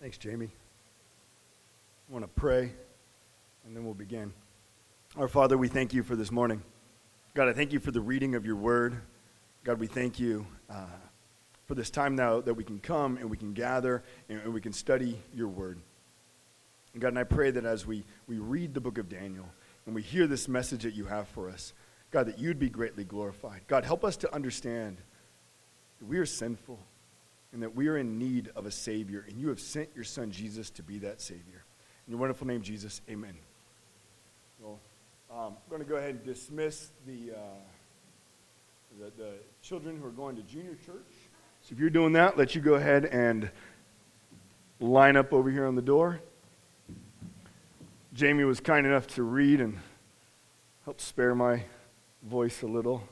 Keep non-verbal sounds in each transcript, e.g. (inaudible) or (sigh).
Thanks, Jamie. I want to pray, and then we'll begin. Our Father, we thank you for this morning. God, I thank you for the reading of your word. God, we thank you uh, for this time now that we can come and we can gather and, and we can study your word. And God, and I pray that as we, we read the book of Daniel and we hear this message that you have for us, God, that you'd be greatly glorified. God, help us to understand that we are sinful and that we are in need of a Savior, and you have sent your Son Jesus to be that Savior. In your wonderful name, Jesus, amen. Well, um, I'm going to go ahead and dismiss the, uh, the, the children who are going to junior church. So if you're doing that, let you go ahead and line up over here on the door. Jamie was kind enough to read and help spare my voice a little.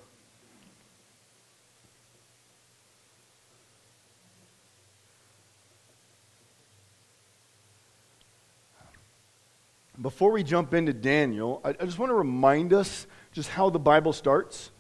Before we jump into Daniel, I, I just want to remind us just how the Bible starts.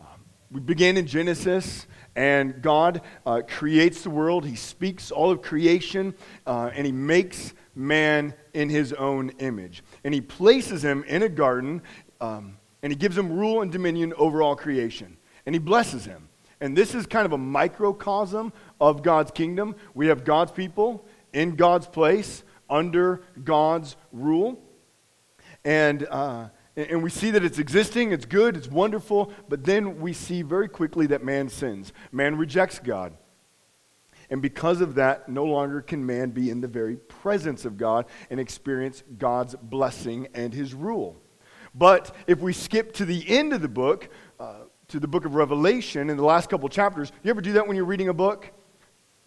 Um, we begin in Genesis, and God uh, creates the world. He speaks all of creation, uh, and He makes man in His own image. And He places him in a garden, um, and He gives him rule and dominion over all creation. And He blesses him. And this is kind of a microcosm of God's kingdom. We have God's people in God's place under God's rule. And, uh, and we see that it's existing, it's good, it's wonderful, but then we see very quickly that man sins. Man rejects God. And because of that, no longer can man be in the very presence of God and experience God's blessing and his rule. But if we skip to the end of the book, uh, to the book of Revelation in the last couple chapters, you ever do that when you're reading a book?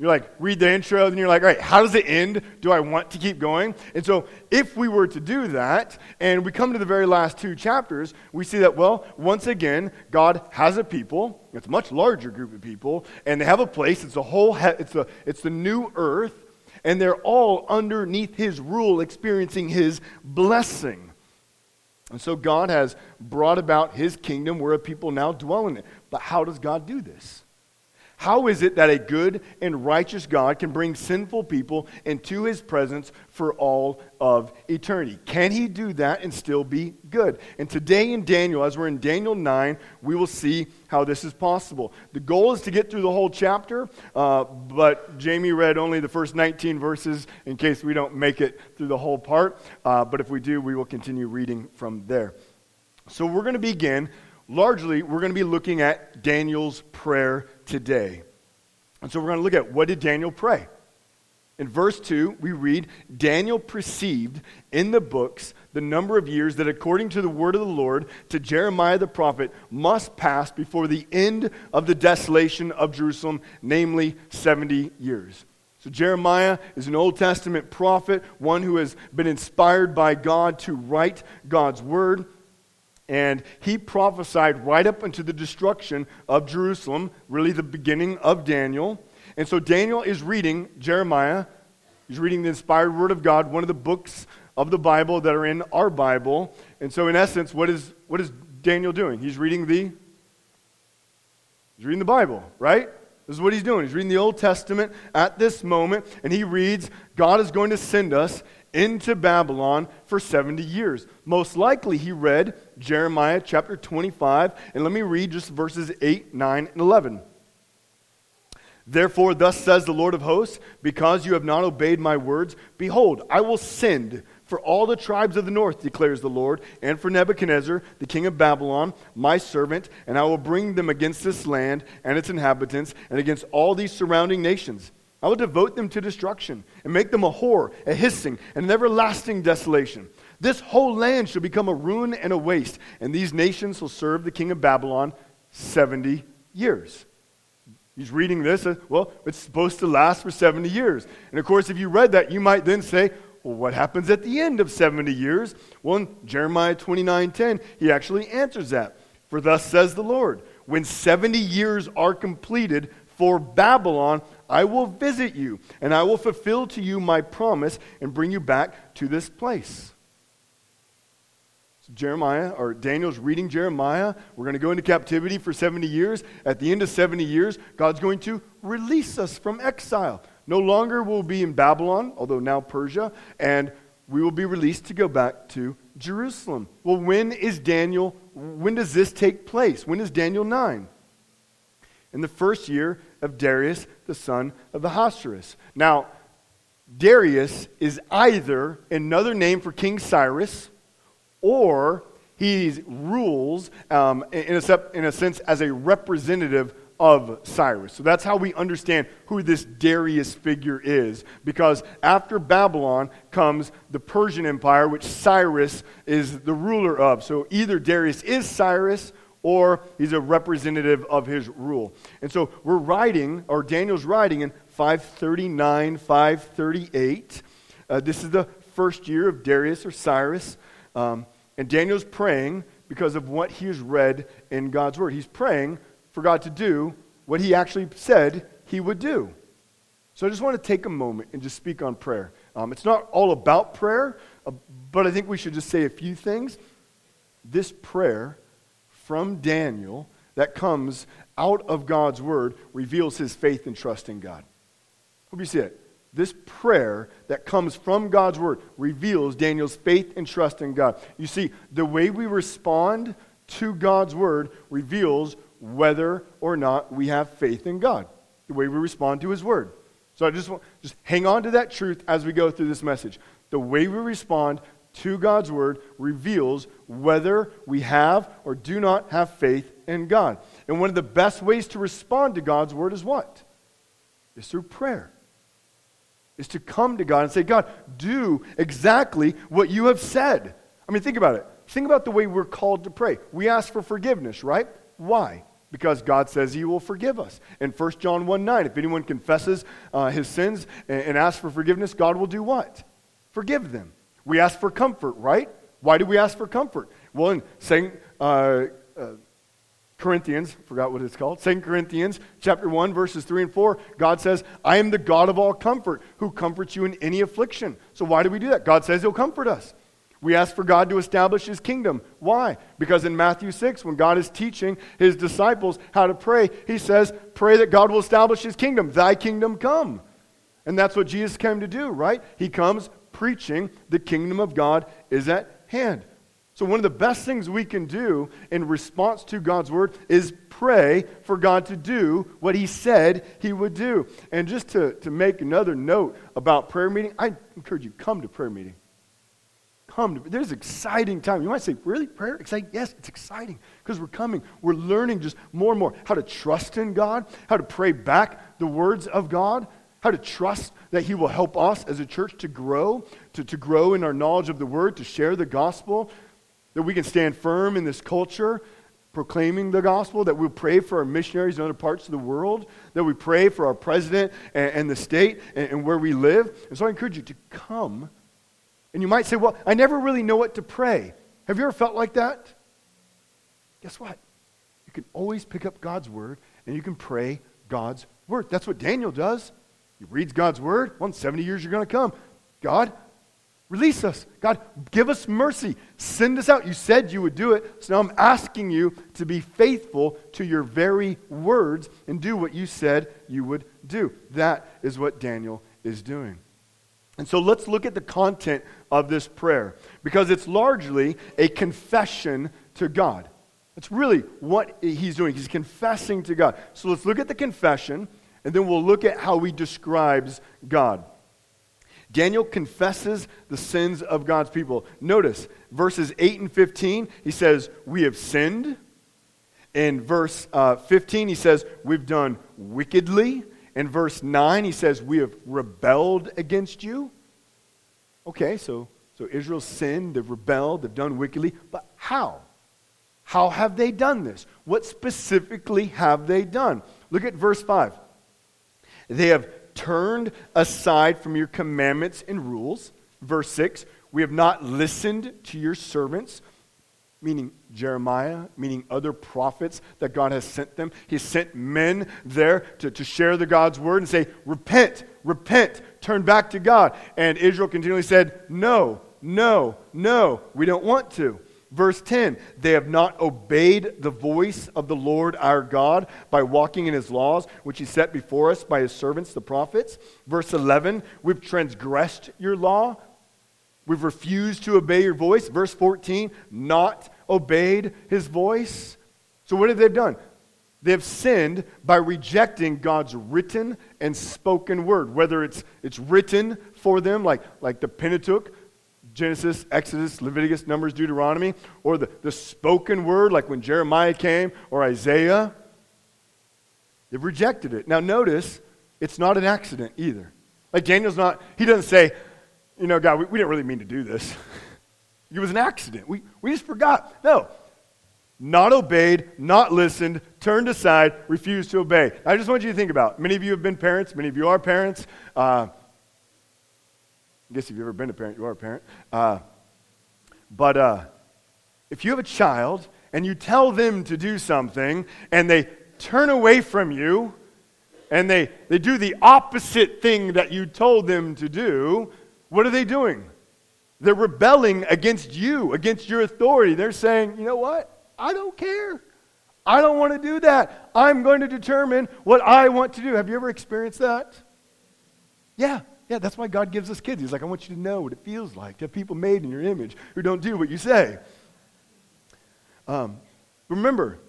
You're like, read the intro, and you're like, all right, how does it end? Do I want to keep going? And so, if we were to do that, and we come to the very last two chapters, we see that, well, once again, God has a people. It's a much larger group of people, and they have a place. It's a whole, he- it's, a, it's the new earth, and they're all underneath His rule, experiencing His blessing. And so, God has brought about His kingdom where a people now dwell in it. But how does God do this? How is it that a good and righteous God can bring sinful people into his presence for all of eternity? Can he do that and still be good? And today in Daniel, as we're in Daniel 9, we will see how this is possible. The goal is to get through the whole chapter, uh, but Jamie read only the first 19 verses in case we don't make it through the whole part. Uh, but if we do, we will continue reading from there. So we're going to begin largely, we're going to be looking at Daniel's prayer today. And so we're going to look at what did Daniel pray? In verse 2, we read Daniel perceived in the books the number of years that, according to the word of the Lord to Jeremiah the prophet, must pass before the end of the desolation of Jerusalem, namely 70 years. So, Jeremiah is an Old Testament prophet, one who has been inspired by God to write God's word and he prophesied right up into the destruction of Jerusalem, really the beginning of Daniel. And so Daniel is reading Jeremiah. He's reading the inspired word of God, one of the books of the Bible that are in our Bible. And so, in essence, what is, what is Daniel doing? He's reading the He's reading the Bible, right? This is what he's doing. He's reading the Old Testament at this moment, and he reads, God is going to send us into Babylon for 70 years. Most likely, he read Jeremiah chapter 25, and let me read just verses 8, 9, and 11. Therefore, thus says the Lord of hosts, because you have not obeyed my words, behold, I will send for all the tribes of the north, declares the Lord, and for Nebuchadnezzar, the king of Babylon, my servant, and I will bring them against this land and its inhabitants, and against all these surrounding nations I will devote them to destruction and make them a horror, a hissing, and an everlasting desolation. This whole land shall become a ruin and a waste, and these nations will serve the king of Babylon 70 years. He's reading this, uh, well, it's supposed to last for 70 years. And of course, if you read that, you might then say, well, what happens at the end of 70 years? Well, in Jeremiah 29:10, he actually answers that. For thus says the Lord, when 70 years are completed for Babylon, I will visit you, and I will fulfill to you my promise and bring you back to this place. Jeremiah, or Daniel's reading Jeremiah. We're going to go into captivity for 70 years. At the end of 70 years, God's going to release us from exile. No longer will be in Babylon, although now Persia, and we will be released to go back to Jerusalem. Well, when is Daniel, when does this take place? When is Daniel 9? In the first year of Darius, the son of Ahasuerus. Now, Darius is either another name for King Cyrus or he rules um, in, a, in a sense as a representative of Cyrus. So that's how we understand who this Darius figure is. Because after Babylon comes the Persian Empire, which Cyrus is the ruler of. So either Darius is Cyrus or he's a representative of his rule. And so we're writing, or Daniel's writing in 539, 538. Uh, this is the first year of Darius or Cyrus. Um, and Daniel's praying because of what he has read in God's word. He's praying for God to do what he actually said he would do. So I just want to take a moment and just speak on prayer. Um, it's not all about prayer, uh, but I think we should just say a few things. This prayer from Daniel that comes out of God's word reveals his faith and trust in God. Hope you see it. This prayer that comes from God's word reveals Daniel's faith and trust in God. You see, the way we respond to God's word reveals whether or not we have faith in God, the way we respond to His Word. So I just want just hang on to that truth as we go through this message. The way we respond to God's Word reveals whether we have or do not have faith in God. And one of the best ways to respond to God's Word is what? Is through prayer. Is to come to God and say, God, do exactly what you have said. I mean, think about it. Think about the way we're called to pray. We ask for forgiveness, right? Why? because God says he will forgive us. In 1 John 1 9, if anyone confesses uh, his sins and, and asks for forgiveness, God will do what? Forgive them. We ask for comfort, right? Why do we ask for comfort? Well, in 2 uh, uh, Corinthians, forgot what it's called, 2 Corinthians chapter 1, verses 3 and 4, God says, I am the God of all comfort who comforts you in any affliction. So why do we do that? God says he'll comfort us. We ask for God to establish his kingdom. Why? Because in Matthew 6, when God is teaching his disciples how to pray, he says, Pray that God will establish his kingdom. Thy kingdom come. And that's what Jesus came to do, right? He comes preaching the kingdom of God is at hand. So, one of the best things we can do in response to God's word is pray for God to do what He said He would do. And just to, to make another note about prayer meeting, I encourage you come to prayer meeting come. To, there's exciting time. You might say, really? Prayer? Exciting? Yes, it's exciting because we're coming. We're learning just more and more how to trust in God, how to pray back the words of God, how to trust that He will help us as a church to grow, to, to grow in our knowledge of the Word, to share the gospel, that we can stand firm in this culture proclaiming the gospel, that we pray for our missionaries in other parts of the world, that we pray for our president and, and the state and, and, where we live. And so I encourage you to come and you might say, Well, I never really know what to pray. Have you ever felt like that? Guess what? You can always pick up God's word and you can pray God's word. That's what Daniel does. He reads God's word. Well, in 70 years you're going to come. God, release us. God, give us mercy. Send us out. You said you would do it. So now I'm asking you to be faithful to your very words and do what you said you would do. That is what Daniel is doing. And so let's look at the content of this prayer because it's largely a confession to God. That's really what he's doing. He's confessing to God. So let's look at the confession and then we'll look at how he describes God. Daniel confesses the sins of God's people. Notice verses 8 and 15, he says, We have sinned. In verse uh, 15, he says, We've done wickedly. In verse 9, he says, We have rebelled against you. Okay, so, so Israel's sinned, they've rebelled, they've done wickedly, but how? How have they done this? What specifically have they done? Look at verse 5. They have turned aside from your commandments and rules. Verse 6 We have not listened to your servants, meaning Jeremiah, meaning other prophets that God has sent them. He sent men there to, to share the God's word and say, Repent, repent, turn back to God. And Israel continually said, No, no, no, we don't want to. Verse 10 They have not obeyed the voice of the Lord our God by walking in his laws, which he set before us by his servants, the prophets. Verse 11 We've transgressed your law. We've refused to obey your voice. Verse 14 Not obeyed his voice. So, what have they done? They have sinned by rejecting God's written and spoken word, whether it's, it's written for them, like, like the Pentateuch, Genesis, Exodus, Leviticus, Numbers, Deuteronomy, or the, the spoken word, like when Jeremiah came, or Isaiah. They've rejected it. Now, notice, it's not an accident either. Like Daniel's not, he doesn't say, you know, God, we, we didn't really mean to do this. (laughs) it was an accident. We, we just forgot. No, not obeyed, not listened, turned aside, refused to obey. I just want you to think about many of you have been parents, many of you are parents. Uh, I guess if you've ever been a parent, you are a parent. Uh, but uh, if you have a child and you tell them to do something and they turn away from you and they, they do the opposite thing that you told them to do, what are they doing? They're rebelling against you, against your authority. They're saying, you know what? I don't care. I don't want to do that. I'm going to determine what I want to do. Have you ever experienced that? Yeah, yeah, that's why God gives us kids. He's like, I want you to know what it feels like to have people made in your image who don't do what you say. Um, remember,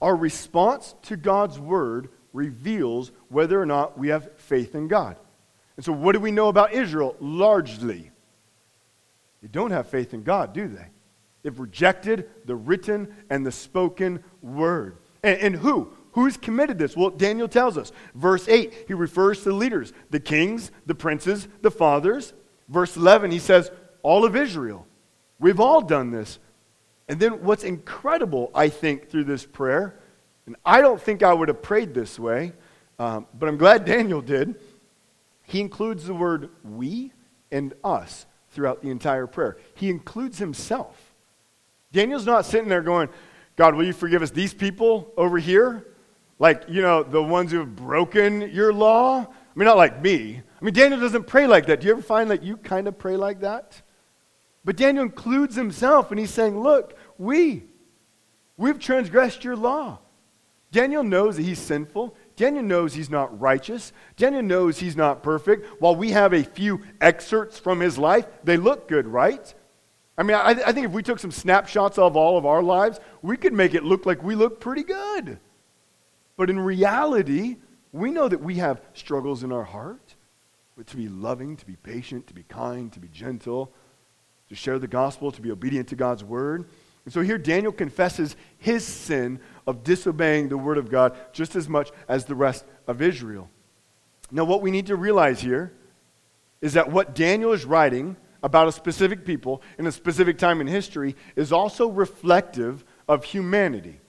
our response to God's word reveals whether or not we have faith in God. And so, what do we know about Israel? Largely, they don't have faith in God, do they? They've rejected the written and the spoken word. And, and, who? Who's committed this? Well, Daniel tells us. Verse 8, he refers to the leaders the kings, the princes, the fathers. Verse 11, he says, All of Israel. We've all done this. And then what's incredible, I think, through this prayer, and I don't think I would have prayed this way, um, but I'm glad (laughs) Daniel did. He includes the word we and us throughout the entire prayer. He includes himself. Daniel's not sitting there going, God, will you forgive us these people over here? Like, you know, the ones who have broken your law? I mean, not like me. I mean, Daniel doesn't pray like that. Do you ever find that you kind of pray like that? But Daniel includes himself and he's saying, Look, we, we've transgressed your law. Daniel knows that he's sinful. Daniel knows he's not righteous. Daniel knows he's not perfect. While we have a few excerpts from his life, they look good, right? I mean, I, I think if we took some snapshots of all of our lives, we could make it look like we look pretty good. But in reality, we know that we have struggles in our heart. But to be loving, to be patient, to be kind, to be gentle, to share the gospel, to be obedient to God's word. And so here Daniel confesses his sin of disobeying the word of God just as much as the rest of Israel. Now, what we need to realize here is that what Daniel is writing about a specific people in a specific time in history is also reflective of humanity.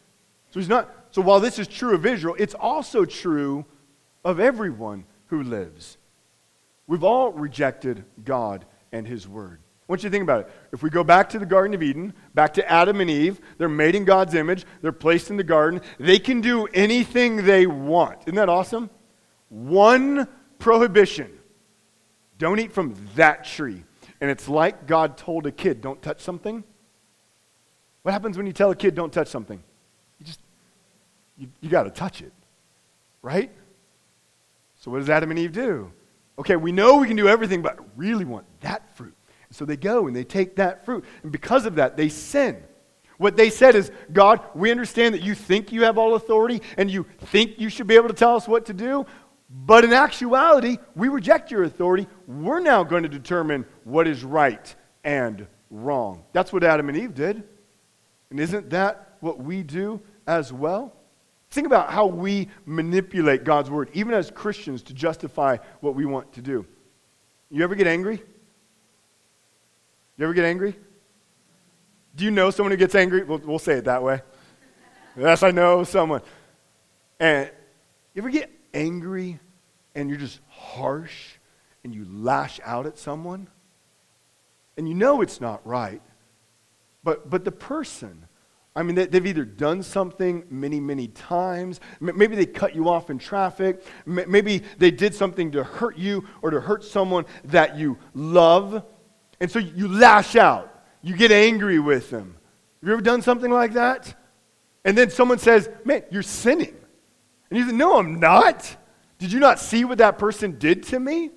So he's not so while this is true of Israel, it's also true of everyone who lives. We've all rejected God and his word. I want you to think about it. If we go back to the Garden of Eden, back to Adam and Eve, they're made in God's image, they're placed in the garden, they can do anything they want. Isn't that awesome? One prohibition don't eat from that tree. And it's like God told a kid, don't touch something. What happens when you tell a kid, don't touch something? You just, you, you got to touch it, right? So what does Adam and Eve do? Okay, we know we can do everything, but I really want that fruit. So they go and they take that fruit. And because of that, they sin. What they said is, God, we understand that you think you have all authority and you think you should be able to tell us what to do, but in actuality, we reject your authority. We're now going to determine what is right and wrong. That's what Adam and Eve did. And isn't that what we do as well? Think about how we manipulate God's word, even as Christians, to justify what we want to do. You ever get angry? You ever get angry? Do you know someone who gets angry? We'll, we'll say it that way. yes, I know someone. And you ever get angry and you're just harsh and you lash out at someone and you know it's not right, but, but the person, I mean, they, have either done something many, many times. Maybe they cut you off in traffic. Maybe they did something to hurt you or to hurt someone that you love. And so you lash out. You get angry with them. Have you ever done something like that? And then someone says, Man, you're sinning. And you say, No, I'm not. Did you not see what that person did to me? And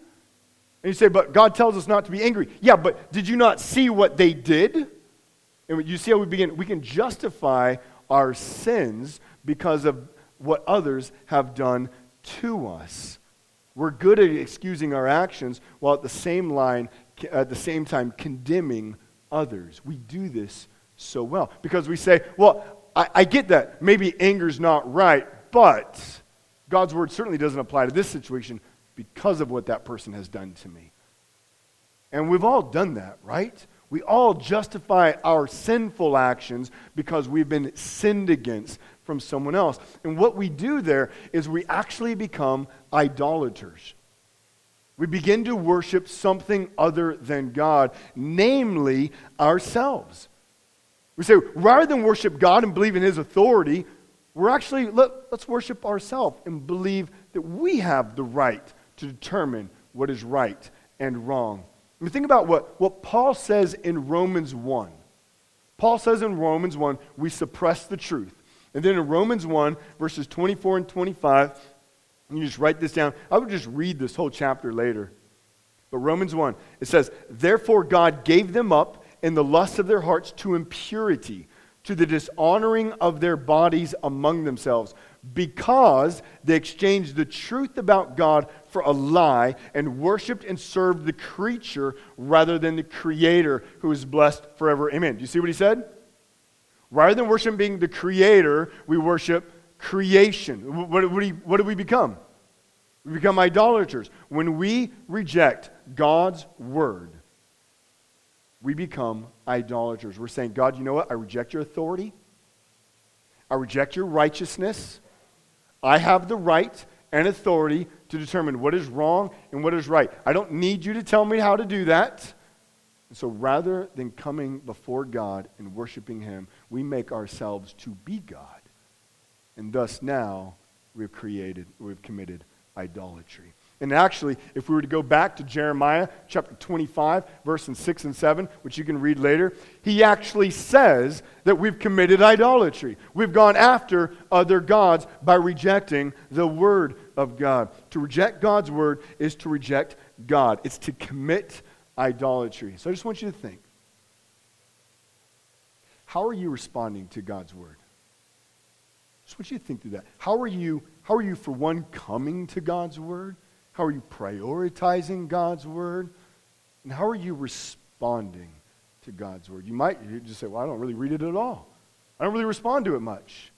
you say, But God tells us not to be angry. Yeah, but did you not see what they did? And you see how we begin? We can justify our sins because of what others have done to us. We're good at excusing our actions while at the same line, at the same time condemning others. We do this so well because we say, well, I, I get that. Maybe anger's not right, but God's word certainly doesn't apply to this situation because of what that person has done to me. And we've all done that, right? We all justify our sinful actions because we've been sinned against from someone else. And what we do there is we actually become idolaters. We begin to worship something other than God, namely ourselves. We say, rather than worship God and believe in His authority, we're actually, let, us worship ourselves and believe that we have the right to determine what is right and wrong. I mean, think about what, what Paul says in Romans 1. Paul says in Romans 1, we suppress the truth. And then in Romans 1, verses 24 and 25, you just write this down. I would just read this whole chapter later. But Romans 1, it says, Therefore God gave them up in the lust of their hearts to impurity, to the dishonoring of their bodies among themselves, because they exchanged the truth about God for a lie and worshiped and served the creature rather than the Creator who is blessed forever. Amen. Do you see what he said? Rather than worshiping the Creator, we worship creation. What, what, do, you, what do we become? We become idolaters. When we reject God's word, we become idolaters. We're saying, God, you know what? I reject your authority. I reject your righteousness. I have the right and authority to determine what is wrong and what is right. I don't need you to tell me how to do that. And so rather than coming before God and worshiping Him, we make ourselves to be God. And thus now we've created, we've committed idolatry. And actually, if we were to go back to Jeremiah chapter 25, verses 6 and 7, which you can read later, he actually says that we've committed idolatry. We've gone after other gods by rejecting the word of God. To reject God's word is to reject God, it's to commit idolatry. So I just want you to think how are you responding to God's word? I just want you to think through that. How are you, how are you for one, coming to God's word? How are you prioritizing God's word? And how are you responding to God's word? You might you just say, Well, I don't really read it at all. I don't really respond to it much.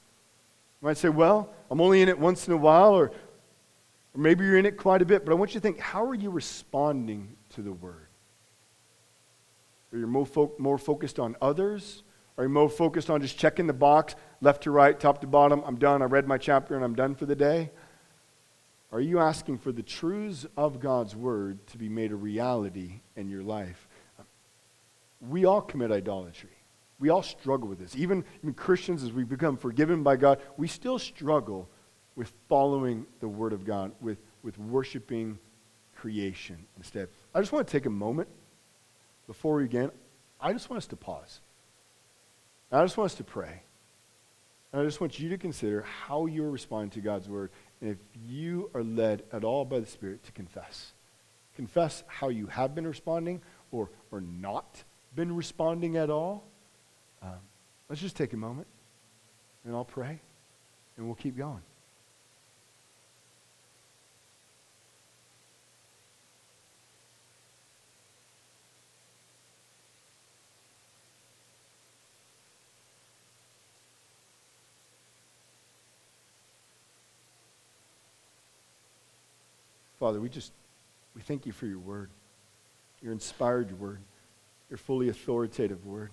You might say, Well, I'm only in it once in a while, or, or maybe you're in it quite a bit. But I want you to think, how are you responding to the word? Are you more, fo- more focused on others? Are you more focused on just checking the box, left to right, top to bottom? I'm done. I read my chapter and I'm done for the day. Are you asking for the truths of God's word to be made a reality in your life? We all commit idolatry. We all struggle with this. Even, even Christians, as we become forgiven by God, we still struggle with following the word of God, with, with worshiping creation instead. I just want to take a moment before we begin, I just want us to pause. I just want us to pray. And I just want you to consider how you're responding to God's word and if you are led at all by the Spirit to confess. Confess how you have been responding or, or not been responding at all. Um, let's just take a moment and I'll pray and we'll keep going. Father, we just we thank you for your word. Your inspired word. Your fully authoritative word.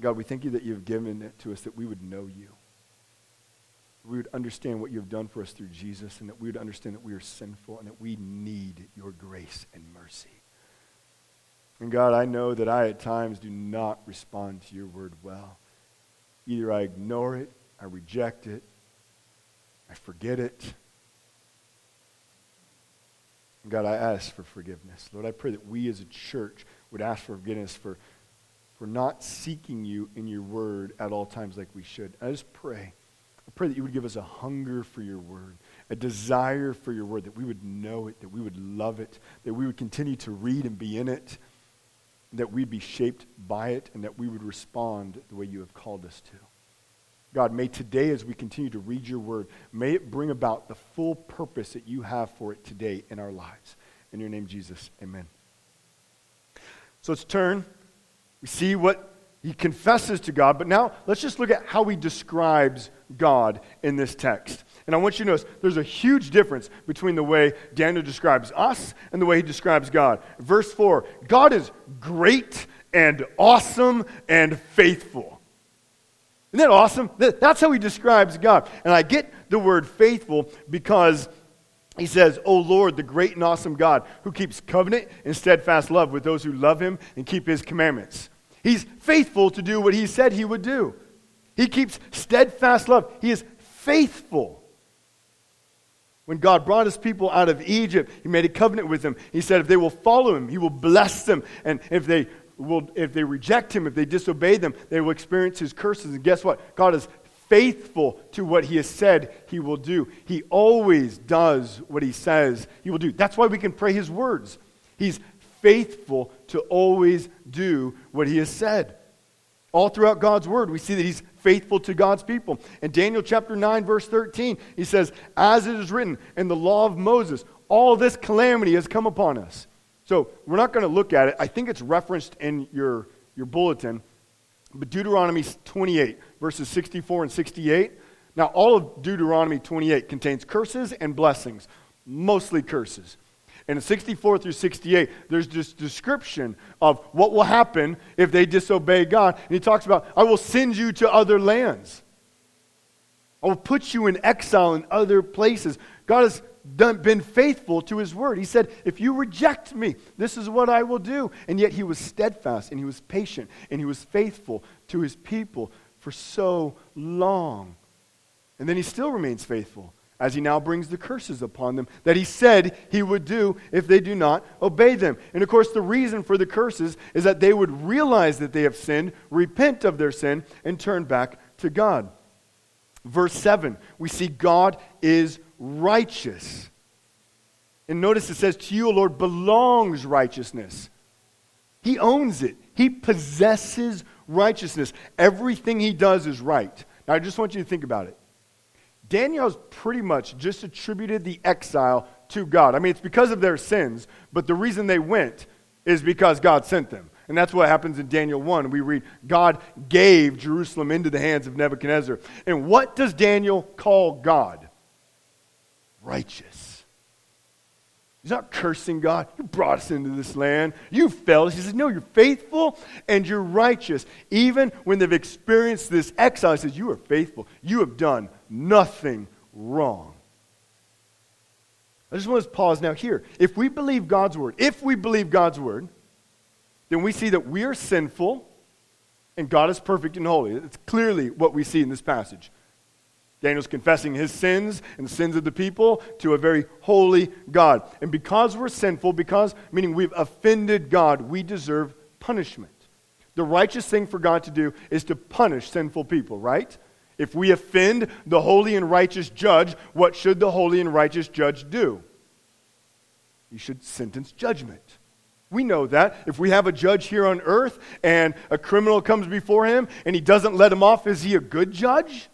God, we thank you that you've given it to us that we would know you. We would understand what you've done for us through Jesus and that we would understand that we are sinful and that we need your grace and mercy. And God, I know that I at times do not respond to your word well. Either I ignore it, I reject it, I forget it, God, I ask for forgiveness. Lord, I pray that we as a church would ask for forgiveness for, for not seeking you in your word at all times like we should. I just pray. I pray that you would give us a hunger for your word, a desire for your word, that we would know it, that we would love it, that we would continue to read and be in it, that we'd be shaped by it, and that we would respond the way you have called us to. God, may today, as we continue to read your word, may it bring about the full purpose that you have for it today in our lives. In your name, Jesus, amen. So let's turn. We see what he confesses to God, but now let's just look at how he describes God in this text. And I want you to notice there's a huge difference between the way Daniel describes us and the way he describes God. Verse 4 God is great and awesome and faithful. Isn't that awesome? That's how he describes God. And I get the word faithful because he says, O Lord, the great and awesome God, who keeps covenant and steadfast love with those who love him and keep his commandments. He's faithful to do what he said he would do. He keeps steadfast love. He is faithful. When God brought his people out of Egypt, he made a covenant with them. He said, if they will follow him, he will bless them. And if they will, if they reject him, if they disobey them, they will experience his curses. And guess what? God is faithful to what he has said he will do. He always does what he says he will do. That's why we can pray his words. He's faithful to always do what he has said. All throughout God's word, we see that he's faithful to God's people. In Daniel chapter 9, verse 13, he says, As it is written in the law of Moses, all this calamity has come upon us. So we're not going to look at it. I think it's referenced in your, your bulletin. But Deuteronomy 28, verses 64 and 68. Now, all of Deuteronomy 28 contains curses and blessings, mostly curses. And in 64 through 68, there's this description of what will happen if they disobey God. And he talks about, I will send you to other lands. I will put you in exile in other places. God has done, been faithful to his word. He said, If you reject me, this is what I will do. And yet he was steadfast and he was patient and he was faithful to his people for so long. And then he still remains faithful as he now brings the curses upon them that he said he would do if they do not obey them. And of course, the reason for the curses is that they would realize that they have sinned, repent of their sin, and turn back to God. Verse 7, we see God is righteous. And notice it says, To you, O Lord, belongs righteousness. He owns it, He possesses righteousness. Everything He does is right. Now, I just want you to think about it. Daniel's pretty much just attributed the exile to God. I mean, it's because of their sins, but the reason they went is because God sent them. And that's what happens in Daniel 1. We read, God gave Jerusalem into the hands of Nebuchadnezzar. And what does Daniel call God? Righteous. He's not cursing God. You brought us into this land. You failed us. He says, No, you're faithful and you're righteous. Even when they've experienced this exile, he says, You are faithful. You have done nothing wrong. I just want to pause now here. If we believe God's word, if we believe God's word, then we see that we are sinful and God is perfect and holy. It's clearly what we see in this passage. Daniel's confessing his sins and the sins of the people to a very holy God. And because we're sinful, because, meaning we've offended God, we deserve punishment. The righteous thing for God to do is to punish sinful people, right? If we offend the holy and righteous judge, what should the holy and righteous judge do? He should sentence judgment. We know that. If we have a judge here on earth and a criminal comes before him and he doesn't let him off, is he a good judge?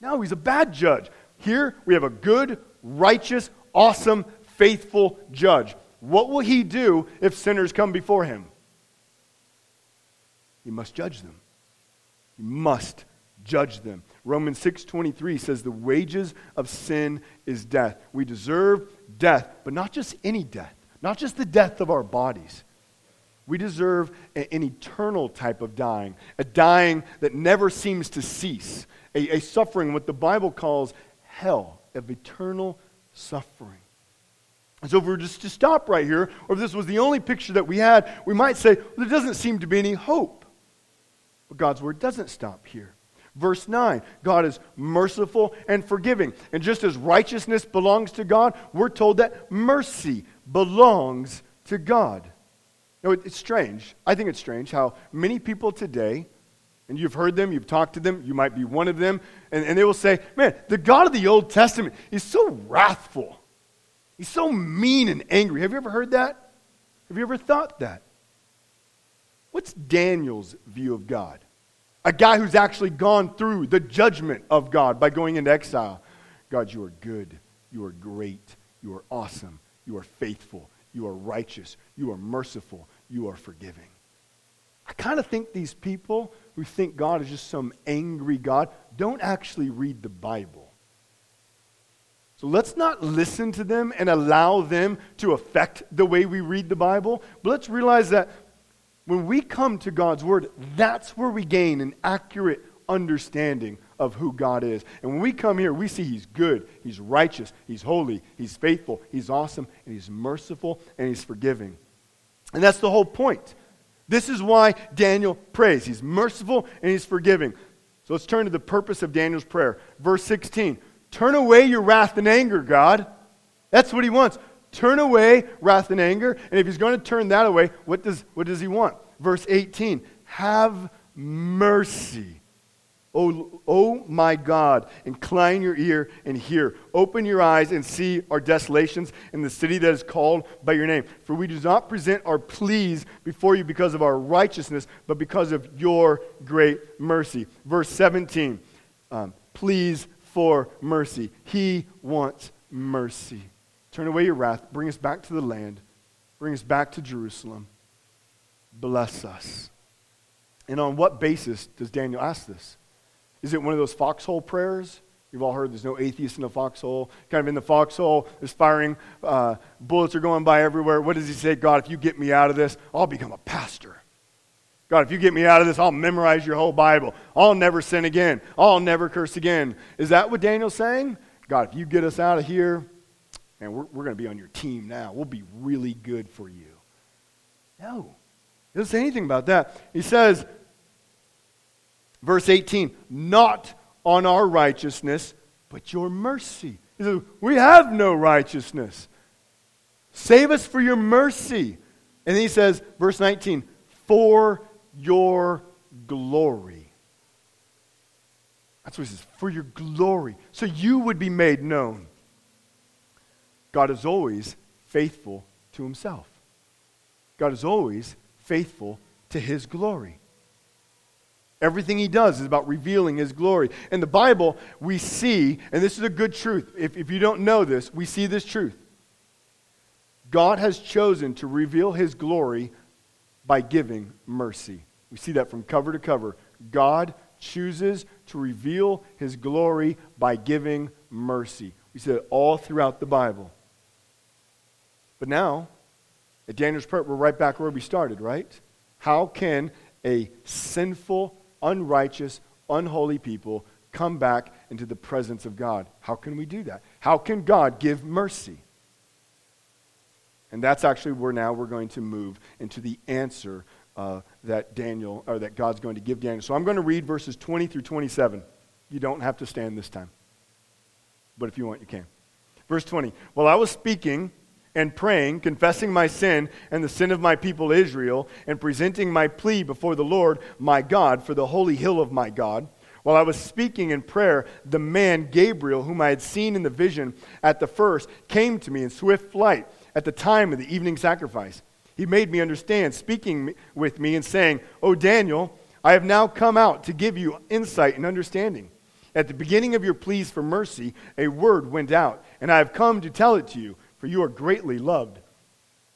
No, he's a bad judge. Here we have a good, righteous, awesome, faithful judge. What will he do if sinners come before him? He must judge them. He must judge them. Romans 6:23 says the wages of sin is death. We deserve death, but not just any death, not just the death of our bodies. We deserve an eternal type of dying, a dying that never seems to cease, a, a suffering, what the Bible calls hell, of eternal suffering. And so, if we were just to stop right here, or if this was the only picture that we had, we might say, well, there doesn't seem to be any hope. But God's word doesn't stop here. Verse 9 God is merciful and forgiving. And just as righteousness belongs to God, we're told that mercy belongs to God. Know, it's strange. I think it's strange how many people today, and you've heard them, you've talked to them, you might be one of them, and, and they will say, Man, the God of the Old Testament is so wrathful. He's so mean and angry. Have you ever heard that? Have you ever thought that? What's Daniel's view of God? A guy who's actually gone through the judgment of God by going into exile. God, you are good. You are great. You are awesome. You are faithful. You are righteous. You are merciful. You are forgiving. I kind of think these people who think God is just some angry God don't actually read the Bible. So let's not listen to them and allow them to affect the way we read the Bible, but let's realize that when we come to God's Word, that's where we gain an accurate understanding of who God is. And when we come here, we see He's good, He's righteous, He's holy, He's faithful, He's awesome, and He's merciful, and He's forgiving. And that's the whole point. This is why Daniel prays. He's merciful and He's forgiving. So let's turn to the purpose of Daniel's prayer. Verse 16 Turn away your wrath and anger, God. That's what He wants. Turn away wrath and anger. And if He's going to turn that away, what does, what does He want? Verse 18 Have mercy Oh, oh my God, incline your ear and hear. Open your eyes and see our desolations in the city that is called by your name. For we do not present our pleas before you because of our righteousness, but because of your great mercy. Verse 17 um, pleas for mercy. He wants mercy. Turn away your wrath. Bring us back to the land. Bring us back to Jerusalem. Bless us. And on what basis does Daniel ask this? Is it one of those foxhole prayers? You've all heard there's no atheist in the foxhole. Kind of in the foxhole, there's firing, uh, bullets are going by everywhere. What does he say? God, if you get me out of this, I'll become a pastor. God, if you get me out of this, I'll memorize your whole Bible. I'll never sin again. I'll never curse again. Is that what Daniel's saying? God, if you get us out of here, and we're, we're going to be on your team now. We'll be really good for you. No. He doesn't say anything about that. He says, Verse 18, not on our righteousness, but your mercy. Says, we have no righteousness. Save us for your mercy. And he says, verse 19, for your glory. That's what he says, for your glory. So you would be made known. God is always faithful to himself. God is always faithful to his glory. Everything he does is about revealing his glory. In the Bible, we see, and this is a good truth. If, if you don't know this, we see this truth. God has chosen to reveal his glory by giving mercy. We see that from cover to cover. God chooses to reveal his glory by giving mercy. We see that all throughout the Bible. But now, at Daniel's prayer, we're right back where we started, right? How can a sinful, unrighteous, unholy people come back into the presence of God. How can we do that? How can God give mercy? And that's actually where now we're going to move into the answer uh, that Daniel, or that God's going to give Daniel. So I'm going to read verses 20 through 27. You don't have to stand this time. But if you want, you can. Verse 20. While I was speaking, and praying, confessing my sin and the sin of my people Israel, and presenting my plea before the Lord my God for the holy hill of my God. While I was speaking in prayer, the man Gabriel, whom I had seen in the vision at the first, came to me in swift flight at the time of the evening sacrifice. He made me understand, speaking with me and saying, O Daniel, I have now come out to give you insight and understanding. At the beginning of your pleas for mercy, a word went out, and I have come to tell it to you for you are greatly loved.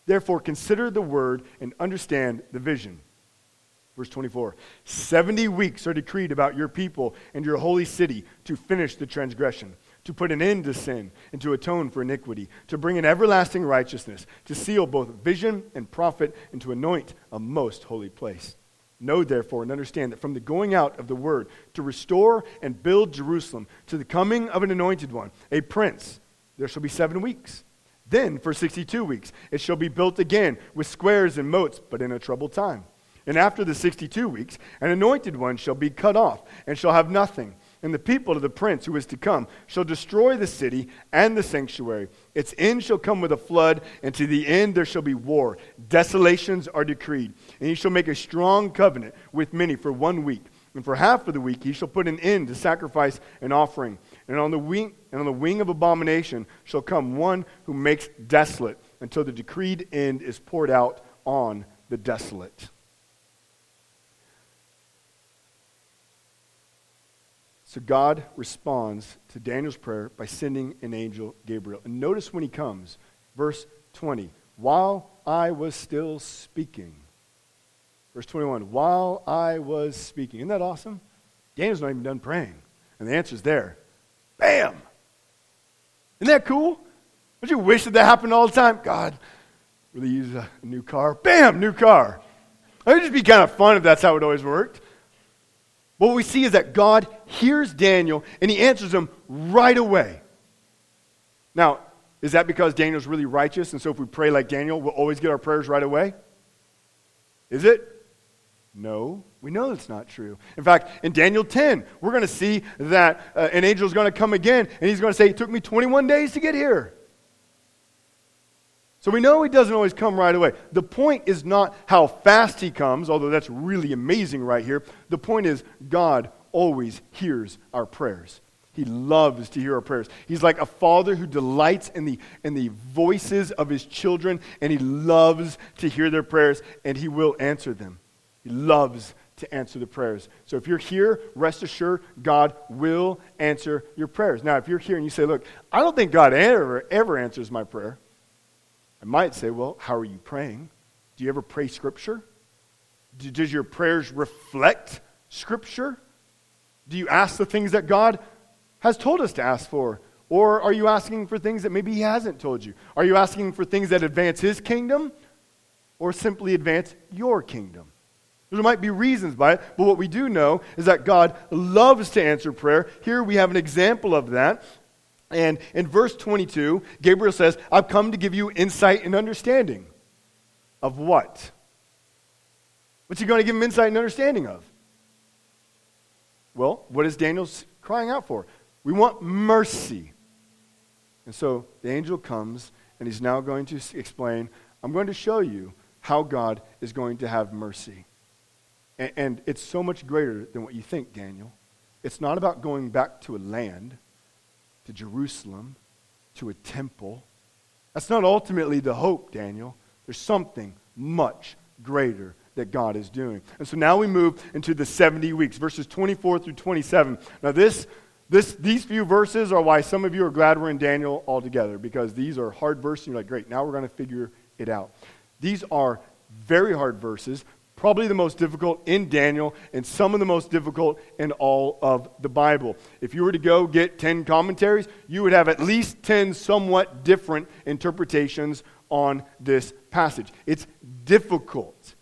Therefore, consider the word and understand the vision. Verse 24 70 weeks are decreed about your people and your holy city to finish the transgression, to put an end to sin, and to atone for iniquity, to bring an everlasting righteousness, to seal both vision and prophet, and to anoint a most holy place. Know therefore and understand that from the going out of the word to restore and build Jerusalem to the coming of an anointed one, a prince, there shall be seven weeks. Then, for 62 weeks, it shall be built again with squares and moats, but in a troubled time. And after the 62 weeks, an anointed one shall be cut off and shall have nothing. And the people of the prince who is to come shall destroy the city and the sanctuary. Its end shall come with a flood, and to the end there shall be war. Desolations are decreed. And he shall make a strong covenant with many for one week. And for half of the week he shall put an end to sacrifice and offering. And on the wing, and on the wing of abomination shall come one who makes desolate until the decreed end is poured out on the desolate. So God responds to Daniel's prayer by sending an angel, Gabriel. And notice when he comes, verse 20, while I was still speaking. Verse 21, while I was speaking. Isn't that awesome? Daniel's not even done praying. And the answer's there. Bam! Isn't that cool? Don't you wish that that happened all the time? God, really use a new car? Bam! New car. It would just be kind of fun if that's how it always worked. What we see is that God hears Daniel and he answers him right away. Now, is that because Daniel's really righteous and so if we pray like Daniel, we'll always get our prayers right away? Is it? No, we know that's not true. In fact, in Daniel 10, we're going to see that uh, an angel is going to come again and he's going to say, It took me 21 days to get here. So we know he doesn't always come right away. The point is not how fast he comes, although that's really amazing right here. The point is, God always hears our prayers. He loves to hear our prayers. He's like a father who delights in the, in the voices of his children, and he loves to hear their prayers, and he will answer them. He loves to answer the prayers. So if you're here, rest assured, God will answer your prayers. Now, if you're here and you say, Look, I don't think God ever, ever answers my prayer. I might say, well, how are you praying? Do you ever pray Scripture? Does your prayers reflect Scripture? Do you ask the things that God has told us to ask for? Or are you asking for things that maybe He hasn't told you? Are you asking for things that advance His kingdom or simply advance your kingdom? There might be reasons by it, but what we do know is that God loves to answer prayer. Here we have an example of that and in verse 22, Gabriel says, I've come to give you insight and understanding. Of what? What's he going to give him insight and understanding of? Well, what is Daniel crying out for? We want mercy. And so the angel comes, and he's now going to explain I'm going to show you how God is going to have mercy. And, and it's so much greater than what you think, Daniel. It's not about going back to a land to Jerusalem, to a temple. That's not ultimately the hope, Daniel. There's something much greater that God is doing. And so now we move into the 70 weeks, verses 24 through 27. Now, this, this, these few verses are why some of you are glad we're in Daniel altogether, because these are hard verses. And you're like, great, now we're going to figure it out. These are very hard verses, probably the most difficult in Daniel, and some of the most difficult in all of the Bible. If you were to go get 10 commentaries, you would have at least 10 somewhat different interpretations on this passage. It's difficult.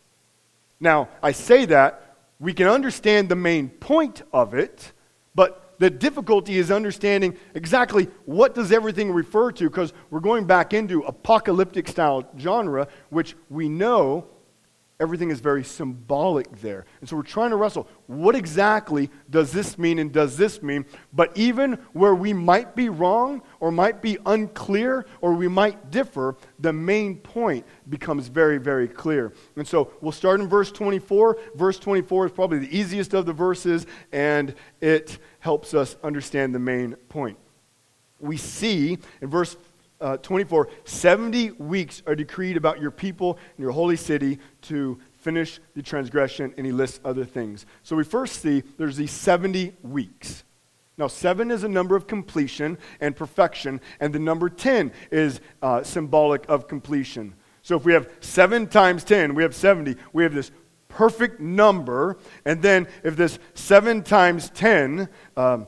Now, I say that we can understand the main point of it, but the difficulty is understanding exactly what does everything refer to because we're going back into apocalyptic style genre which we know everything is very symbolic there. And so we're trying to wrestle what exactly does this mean and does this mean? But even where we might be wrong or might be unclear or we might differ, the main point becomes very, very clear. And so we'll start in verse 24. Verse 24 is probably the easiest of the verses, and it helps us understand the main point. We see in verse uh, 24, 70 weeks are decreed about your people and your holy city to finish the transgression, and he lists other things. So we first see there's these 70 weeks. Now, seven is a number of completion and perfection, and the number 10 is uh, symbolic of completion. So if we have seven times 10, we have 70. We have this perfect number, and then if this seven times 10 um,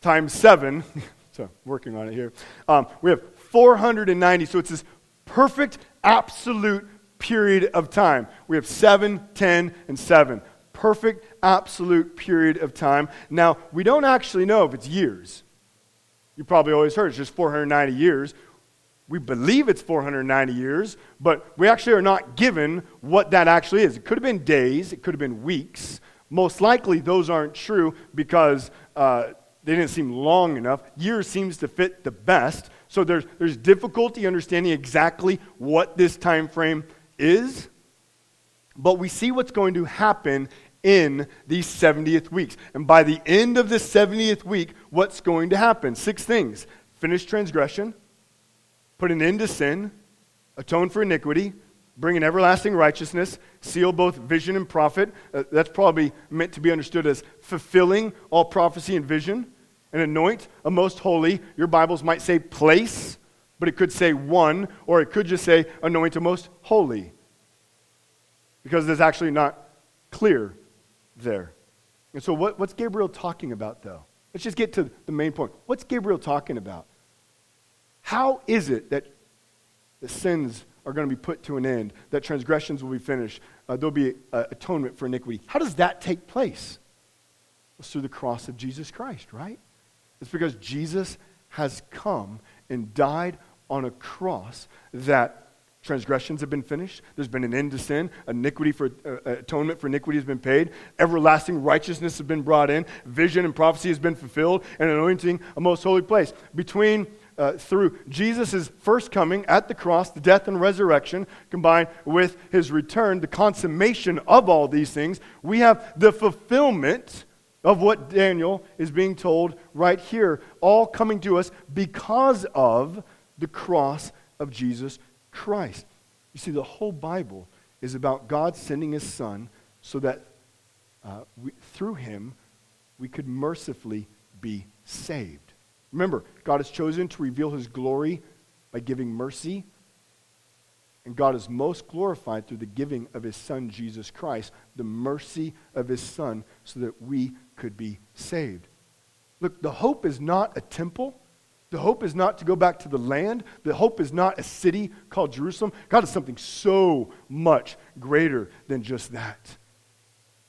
times seven, (laughs) So, working on it here. Um, we have 490. So, it's this perfect, absolute period of time. We have 7, 10, and 7. Perfect, absolute period of time. Now, we don't actually know if it's years. You probably always heard it's just 490 years. We believe it's 490 years, but we actually are not given what that actually is. It could have been days, it could have been weeks, Most likely, those aren't true because uh, they didn't seem long enough. Years seems to fit the best. So there's, there's difficulty understanding exactly what this time frame is. But we see what's going to happen in these 70th weeks. And by the end of the 70th week, what's going to happen? Six things finish transgression, put an end to sin, atone for iniquity, bring an everlasting righteousness, seal both vision and prophet. Uh, that's probably meant to be understood as fulfilling all prophecy and vision, and anoint a most holy. Your Bibles might say place, but it could say one, or it could just say anoint a most holy. Because it's actually not clear there. And so, what, what's Gabriel talking about, though? Let's just get to the main point. What's Gabriel talking about? How is it that the sins are going to be put to an end, that transgressions will be finished, uh, there'll be uh, atonement for iniquity? How does that take place? It's through the cross of Jesus Christ, right? It's because Jesus has come and died on a cross that Transgressions have been finished. There's been an end to sin. Iniquity for uh, uh, atonement for iniquity has been paid. Everlasting righteousness has been brought in. Vision and prophecy has been fulfilled, and anointing a most holy place. Between uh, through Jesus' first coming at the cross, the death and resurrection, combined with his return, the consummation of all these things, we have the fulfillment of what Daniel is being told right here, all coming to us because of the cross of Jesus Christ. You see, the whole Bible is about God sending his Son so that uh, we, through him we could mercifully be saved. Remember, God has chosen to reveal his glory by giving mercy. And God is most glorified through the giving of his Son, Jesus Christ, the mercy of his Son, so that we could be saved. Look, the hope is not a temple. The hope is not to go back to the land. The hope is not a city called Jerusalem. God is something so much greater than just that.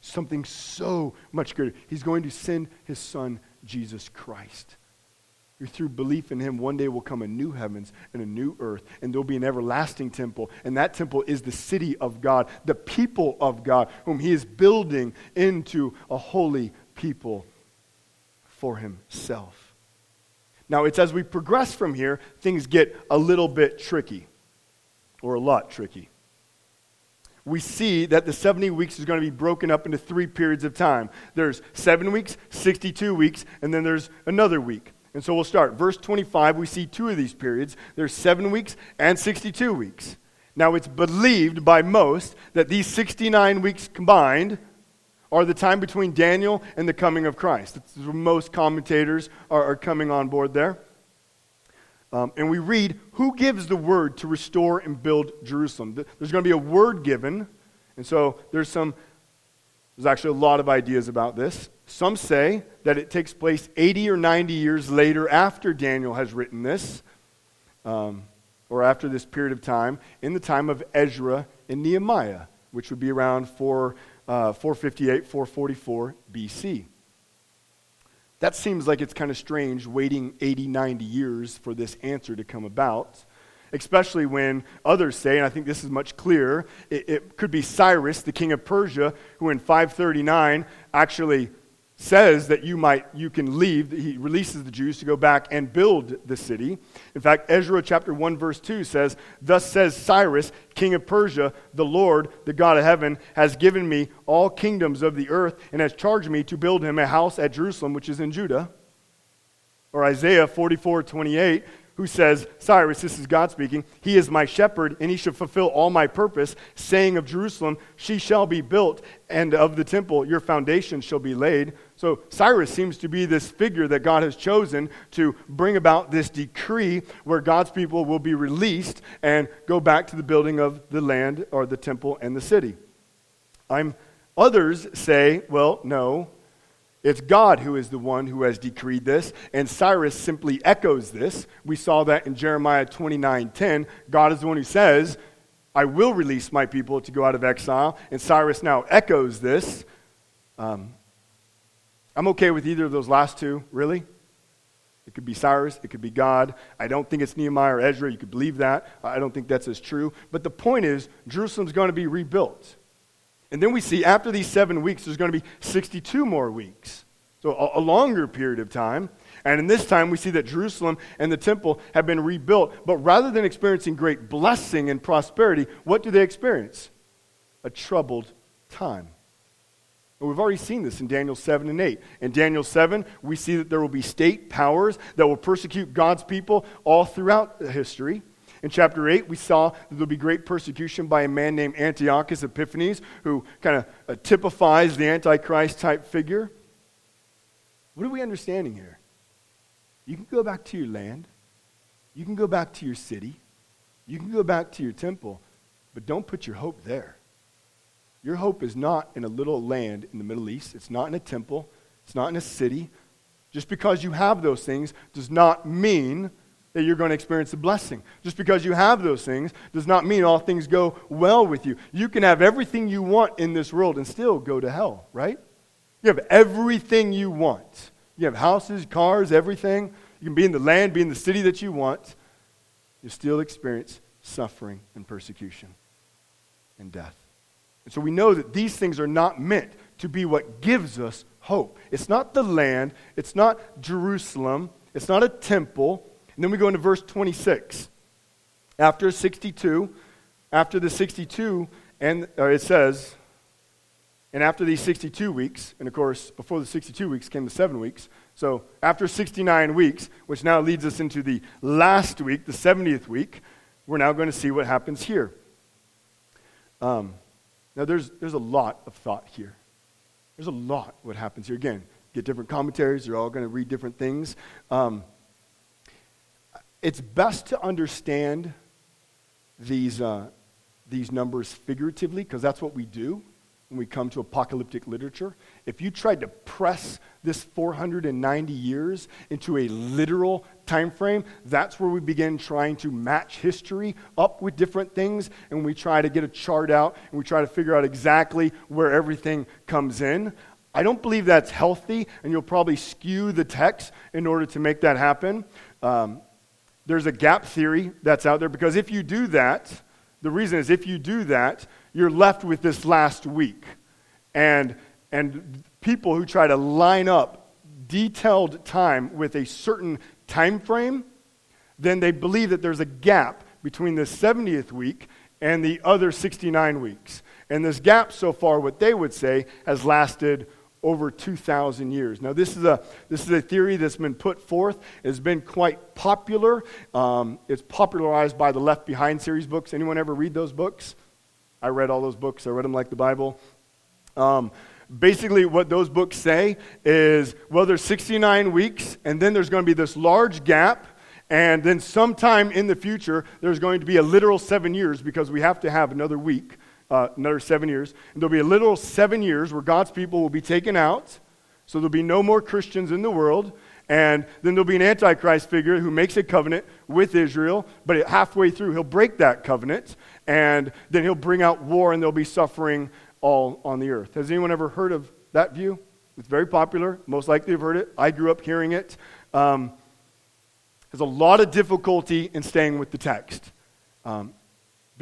Something so much greater. He's going to send his son, Jesus Christ. Through belief in him, one day will come a new heavens and a new earth, and there'll be an everlasting temple. And that temple is the city of God, the people of God, whom he is building into a holy people for himself. Now, it's as we progress from here, things get a little bit tricky, or a lot tricky. We see that the 70 weeks is going to be broken up into three periods of time. There's seven weeks, 62 weeks, and then there's another week. And so we'll start. Verse 25, we see two of these periods. There's seven weeks and 62 weeks. Now, it's believed by most that these 69 weeks combined are the time between Daniel and the coming of Christ. most commentators are, are, coming on board there. Um, and we read, Who gives the word to restore and build Jerusalem? There's going to be a word given. And so there's some, there's actually a lot of ideas about this. Some say that it takes place 80 or 90 years later after Daniel has written this, um, or after this period of time, in the time of Ezra and Nehemiah, which would be around 4 uh, 458, 444 BC. That seems like it's kind of strange waiting 80, 90 years for this answer to come about, especially when others say, and I think this is much clearer, it, it could be Cyrus, the king of Persia, who in 539 actually says that you might you can leave he releases the jews to go back and build the city. In fact ezra chapter 1 verse 2 says thus says cyrus king of persia the lord the god of heaven has given me all kingdoms of the earth and has charged me to build him a house at jerusalem which is in judah. Or isaiah 44 28 who says, Cyrus, this is God speaking, He is my shepherd, and He shall fulfill all my purpose, saying of Jerusalem, She shall be built, and of the temple, your foundation shall be laid. So Cyrus seems to be this figure that God has chosen to bring about this decree where God's people will be released and go back to the building of the land or the temple and the city. I'm, others say, well, no, it's God who is the one who has decreed this, and Cyrus simply echoes this. We saw that in Jeremiah 29:10. God is the one who says, "I will release my people to go out of exile," and Cyrus now echoes this. Um, I'm okay with either of those last two, really. It could be Cyrus, it could be God. I don't think it's Nehemiah or Ezra. You could believe that. I don't think that's as true. But the point is, Jerusalem's going to be rebuilt. And then we see after these seven weeks, there's going to be 62 more weeks. So a, a longer period of time. And in this time, we see that Jerusalem and the temple have been rebuilt. But rather than experiencing great blessing and prosperity, what do they experience? A troubled time. And we've already seen this in Daniel 7 and 8. In Daniel 7, we see that there will be state powers that will persecute God's people all throughout history. In chapter 8, we saw that there'll be great persecution by a man named Antiochus Epiphanes, who kind of uh, typifies the Antichrist type figure. What are we understanding here? You can go back to your land, you can go back to your city, you can go back to your temple, but don't put your hope there. Your hope is not in a little land in the Middle East. It's not in a temple. It's not in a city. Just because you have those things does not mean that you're going to experience a blessing. Just because you have those things does not mean all things go well with you. You can have everything you want in this world and still go to hell, right? You have everything you want. You have houses, cars, everything. You can be in the land, be in the city that you want. You still experience suffering and persecution and death. And so we know that these things are not meant to be what gives us hope. It's not the land, it's not Jerusalem, it's not a temple. And then we go into verse 26. After 62, after the 62, and it says, and after these 62 weeks, and of course, before the 62 weeks came the seven weeks. So after 69 weeks, which now leads us into the last week, the 70th week, we're now going to see what happens here. Um, now, there's, there's a lot of thought here. There's a lot what happens here. Again, get different commentaries. They're all going to read different things. Um, it's best to understand these, uh, these numbers figuratively because that's what we do when we come to apocalyptic literature. If you tried to press this 490 years into a literal time frame, that's where we begin trying to match history up with different things, and we try to get a chart out and we try to figure out exactly where everything comes in. I don't believe that's healthy, and you'll probably skew the text in order to make that happen. Um, there's a gap theory that's out there because if you do that, the reason is if you do that, you're left with this last week. And, and people who try to line up detailed time with a certain time frame, then they believe that there's a gap between the 70th week and the other 69 weeks. And this gap so far, what they would say, has lasted over 2,000 years. Now, this is, a, this is a theory that's been put forth. It's been quite popular. Um, it's popularized by the Left Behind series books. Anyone ever read those books? I read all those books. I read them like the Bible. Um, basically, what those books say is well, there's 69 weeks, and then there's going to be this large gap. And then sometime in the future, there's going to be a literal seven years because we have to have another week, uh, another seven years. And there'll be a literal seven years where God's people will be taken out. So there'll be no more Christians in the world. And then there'll be an Antichrist figure who makes a covenant with Israel, but halfway through, he'll break that covenant, and then he'll bring out war, and there'll be suffering all on the earth. Has anyone ever heard of that view? It's very popular. Most likely have heard it. I grew up hearing it. Um, there's a lot of difficulty in staying with the text. Um,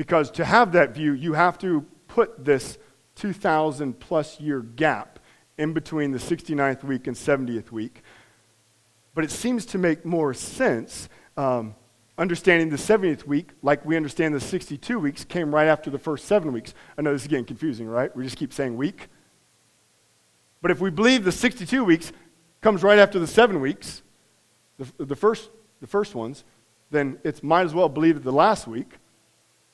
because to have that view, you have to put this 2,000 plus year gap in between the 69th week and 70th week. But it seems to make more sense. Um, understanding the 70th week, like we understand the 62 weeks, came right after the first seven weeks. I know this is getting confusing, right? We just keep saying week. But if we believe the 62 weeks comes right after the seven weeks, the, the, first, the first ones, then it might as well believe the last week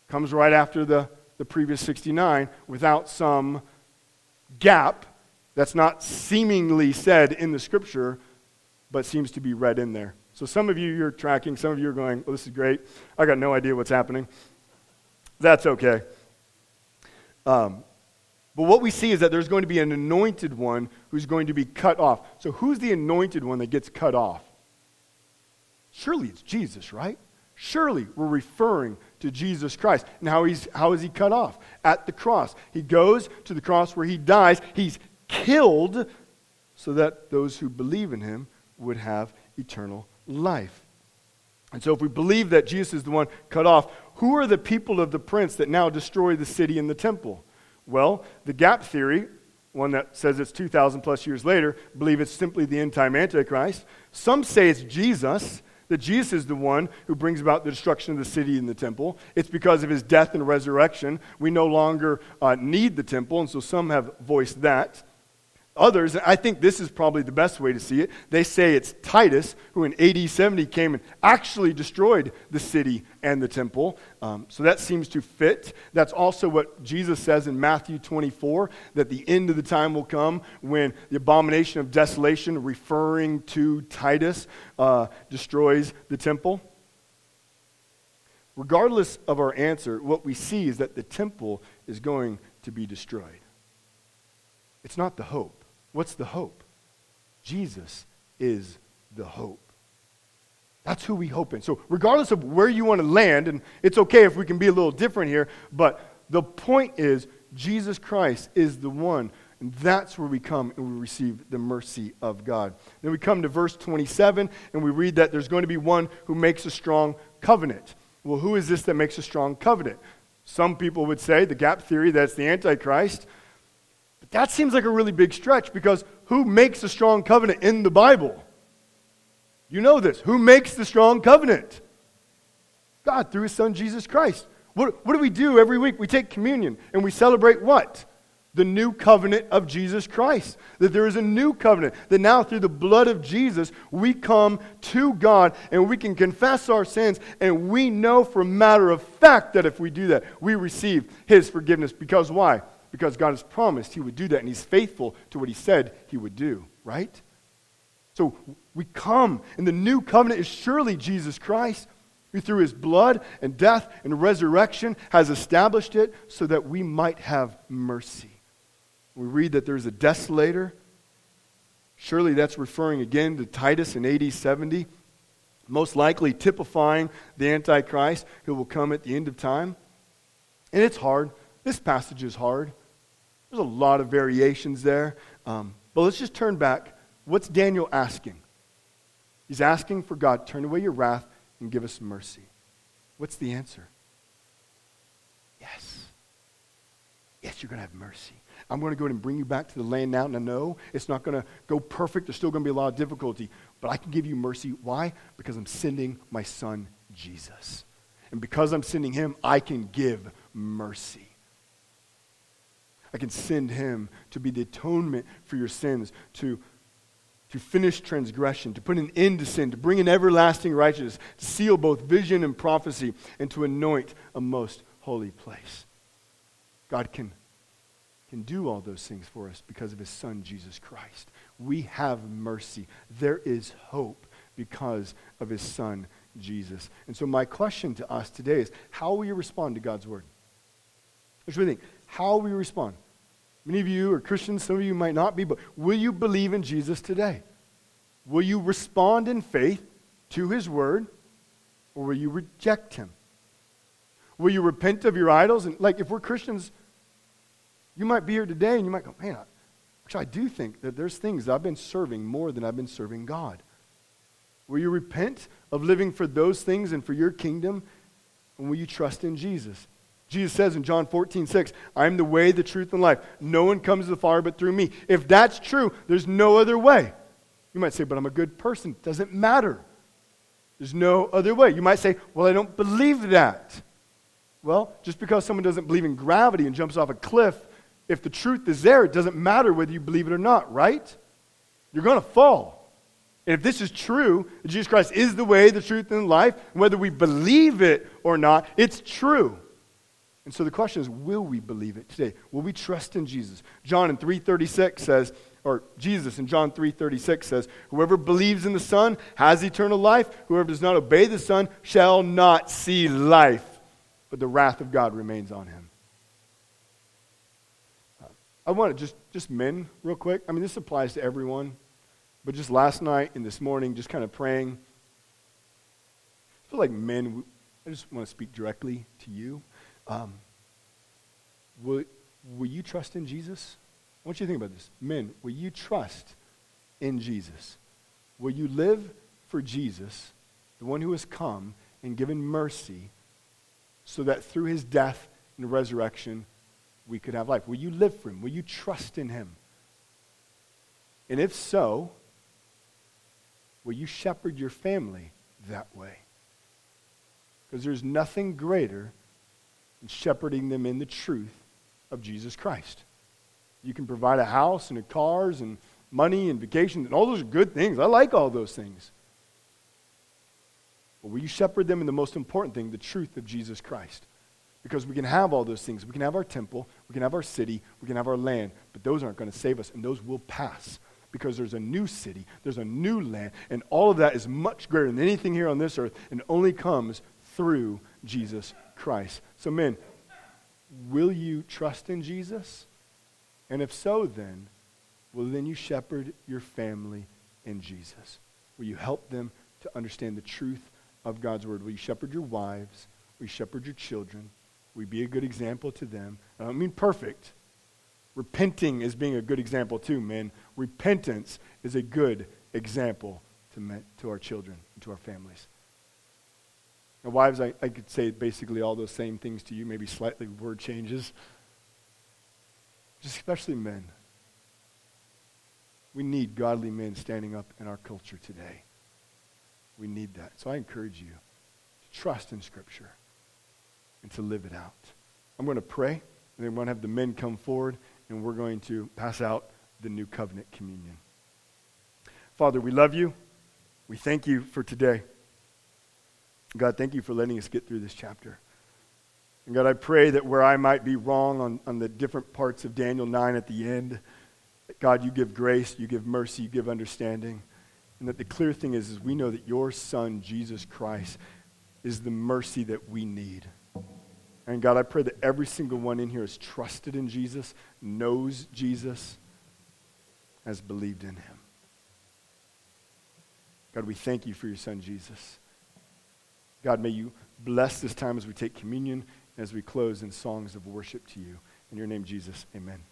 comes right after the, the previous 69 without some gap that's not seemingly said in the scripture but seems to be read in there. So some of you, you're tracking. Some of you are going, oh, this is great. I got no idea what's happening. That's okay. Um, but what we see is that there's going to be an anointed one who's going to be cut off. So who's the anointed one that gets cut off? Surely it's Jesus, right? Surely we're referring to Jesus Christ. And how, he's, how is he cut off? At the cross. He goes to the cross where he dies. He's killed so that those who believe in him would have eternal life. And so, if we believe that Jesus is the one cut off, who are the people of the prince that now destroy the city and the temple? Well, the gap theory, one that says it's 2,000 plus years later, believe it's simply the end time Antichrist. Some say it's Jesus, that Jesus is the one who brings about the destruction of the city and the temple. It's because of his death and resurrection. We no longer uh, need the temple, and so some have voiced that. Others, and I think this is probably the best way to see it, they say it's Titus who in AD 70 came and actually destroyed the city and the temple. Um, so that seems to fit. That's also what Jesus says in Matthew 24 that the end of the time will come when the abomination of desolation, referring to Titus, uh, destroys the temple. Regardless of our answer, what we see is that the temple is going to be destroyed. It's not the hope. What's the hope? Jesus is the hope. That's who we hope in. So, regardless of where you want to land, and it's okay if we can be a little different here, but the point is, Jesus Christ is the one. And that's where we come and we receive the mercy of God. Then we come to verse 27, and we read that there's going to be one who makes a strong covenant. Well, who is this that makes a strong covenant? Some people would say, the gap theory, that's the Antichrist. But that seems like a really big stretch because who makes a strong covenant in the Bible? You know this. Who makes the strong covenant? God through his son Jesus Christ. What, what do we do every week? We take communion and we celebrate what? The new covenant of Jesus Christ. That there is a new covenant. That now through the blood of Jesus, we come to God and we can confess our sins. And we know for a matter of fact that if we do that, we receive his forgiveness. Because why? Because God has promised he would do that, and he's faithful to what he said he would do, right? So we come, and the new covenant is surely Jesus Christ, who through his blood and death and resurrection has established it so that we might have mercy. We read that there's a desolator. Surely that's referring again to Titus in AD 70, most likely typifying the Antichrist who will come at the end of time. And it's hard. This passage is hard. There's a lot of variations there. Um, but let's just turn back. What's Daniel asking? He's asking for God, turn away your wrath and give us mercy. What's the answer? Yes. Yes, you're going to have mercy. I'm going to go ahead and bring you back to the land now. And I know it's not going to go perfect. There's still going to be a lot of difficulty. But I can give you mercy. Why? Because I'm sending my son, Jesus. And because I'm sending him, I can give mercy. I can send him to be the atonement for your sins, to, to finish transgression, to put an end to sin, to bring an everlasting righteousness, to seal both vision and prophecy, and to anoint a most holy place. God can, can do all those things for us because of his son, Jesus Christ. We have mercy. There is hope because of his son, Jesus. And so, my question to us today is how will you respond to God's word? What do you think? How you respond? Many of you are Christians, some of you might not be, but will you believe in Jesus today? Will you respond in faith to his word, or will you reject him? Will you repent of your idols? And like if we're Christians, you might be here today and you might go, man, I, actually I do think that there's things that I've been serving more than I've been serving God. Will you repent of living for those things and for your kingdom? And will you trust in Jesus? Jesus says in John 14, 6, I am the way, the truth, and life. No one comes to the Father but through me. If that's true, there's no other way. You might say, but I'm a good person. Doesn't matter. There's no other way. You might say, well, I don't believe that. Well, just because someone doesn't believe in gravity and jumps off a cliff, if the truth is there, it doesn't matter whether you believe it or not, right? You're going to fall. And if this is true, Jesus Christ is the way, the truth, and life, whether we believe it or not, it's true. And so the question is, will we believe it today? Will we trust in Jesus? John in 336 says, or Jesus in John 3:36 says, "Whoever believes in the Son has eternal life. Whoever does not obey the Son shall not see life, but the wrath of God remains on him." Uh, I want to just just men real quick. I mean, this applies to everyone, but just last night and this morning, just kind of praying. I feel like men. I just want to speak directly to you. Um, will, will you trust in Jesus? I want you to think about this. Men, will you trust in Jesus? Will you live for Jesus, the one who has come and given mercy, so that through his death and resurrection, we could have life? Will you live for Him? Will you trust in Him? And if so, will you shepherd your family that way? Because there's nothing greater than shepherding them in the truth of Jesus Christ. You can provide a house and a cars and money and vacation, and all those are good things. I like all those things. But will you shepherd them in the most important thing, the truth of Jesus Christ? Because we can have all those things. We can have our temple, we can have our city, we can have our land, but those aren't going to save us, and those will pass. Because there's a new city, there's a new land, and all of that is much greater than anything here on this earth, and only comes through Jesus Christ. So, men, will you trust in Jesus? And if so, then, will then you shepherd your family in Jesus? Will you help them to understand the truth of God's word? Will you shepherd your wives? Will you shepherd your children? Will you be a good example to them? I don't mean perfect. Repenting is being a good example too, men. Repentance is a good example to, men, to our children and to our families. Wives, I, I could say basically all those same things to you, maybe slightly word changes. Just especially men. We need godly men standing up in our culture today. We need that. So I encourage you to trust in Scripture and to live it out. I'm going to pray, and then we're going to have the men come forward, and we're going to pass out the new covenant communion. Father, we love you. We thank you for today. God, thank you for letting us get through this chapter. And God, I pray that where I might be wrong on, on the different parts of Daniel 9 at the end, God, you give grace, you give mercy, you give understanding. And that the clear thing is, is we know that your Son, Jesus Christ, is the mercy that we need. And God, I pray that every single one in here is trusted in Jesus, knows Jesus, has believed in him. God, we thank you for your Son, Jesus. God, may you bless this time as we take communion and as we close in songs of worship to you. In your name, Jesus, amen.